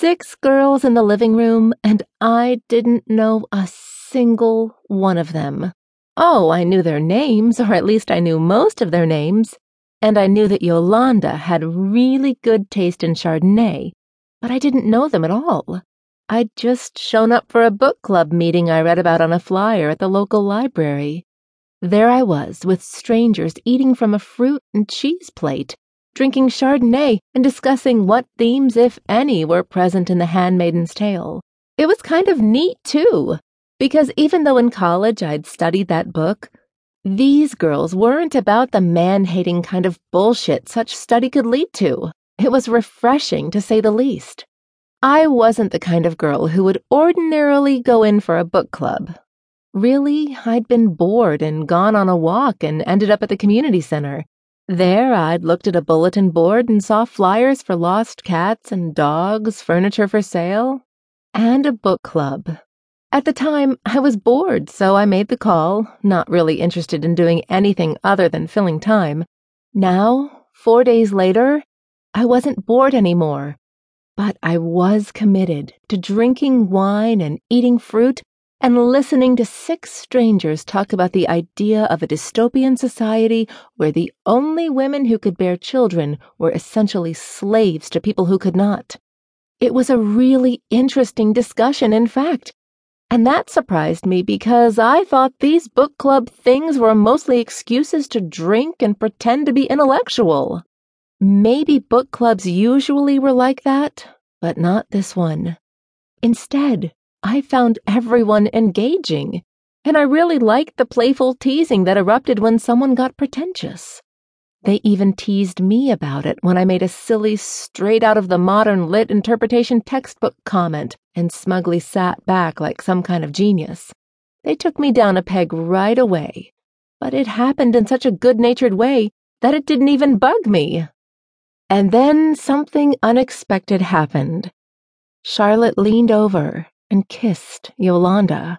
six girls in the living room, and I didn't know a single one of them. Oh, I knew their names, or at least I knew most of their names, and I knew that Yolanda had really good taste in Chardonnay, but I didn't know them at all. I'd just shown up for a book club meeting I read about on a flyer at the local library. There I was, with strangers eating from a fruit and cheese plate, drinking Chardonnay and discussing what themes, if any, were present in The Handmaiden's Tale. It was kind of neat, too, because even though in college I'd studied that book, these girls weren't about the man hating kind of bullshit such study could lead to. It was refreshing, to say the least. I wasn't the kind of girl who would ordinarily go in for a book club. Really, I'd been bored and gone on a walk and ended up at the community center. There, I'd looked at a bulletin board and saw flyers for lost cats and dogs, furniture for sale, and a book club. At the time, I was bored, so I made the call, not really interested in doing anything other than filling time. Now, four days later, I wasn't bored anymore, but I was committed to drinking wine and eating fruit and listening to six strangers talk about the idea of a dystopian society where the only women who could bear children were essentially slaves to people who could not. It was a really interesting discussion, in fact, and that surprised me because I thought these book club things were mostly excuses to drink and pretend to be intellectual. Maybe book clubs usually were like that, but not this one. Instead, I found everyone engaging, and I really liked the playful teasing that erupted when someone got pretentious. They even teased me about it when I made a silly, straight out of the modern lit interpretation textbook comment and smugly sat back like some kind of genius. They took me down a peg right away, but it happened in such a good natured way that it didn't even bug me. And then something unexpected happened. Charlotte leaned over and kissed Yolanda.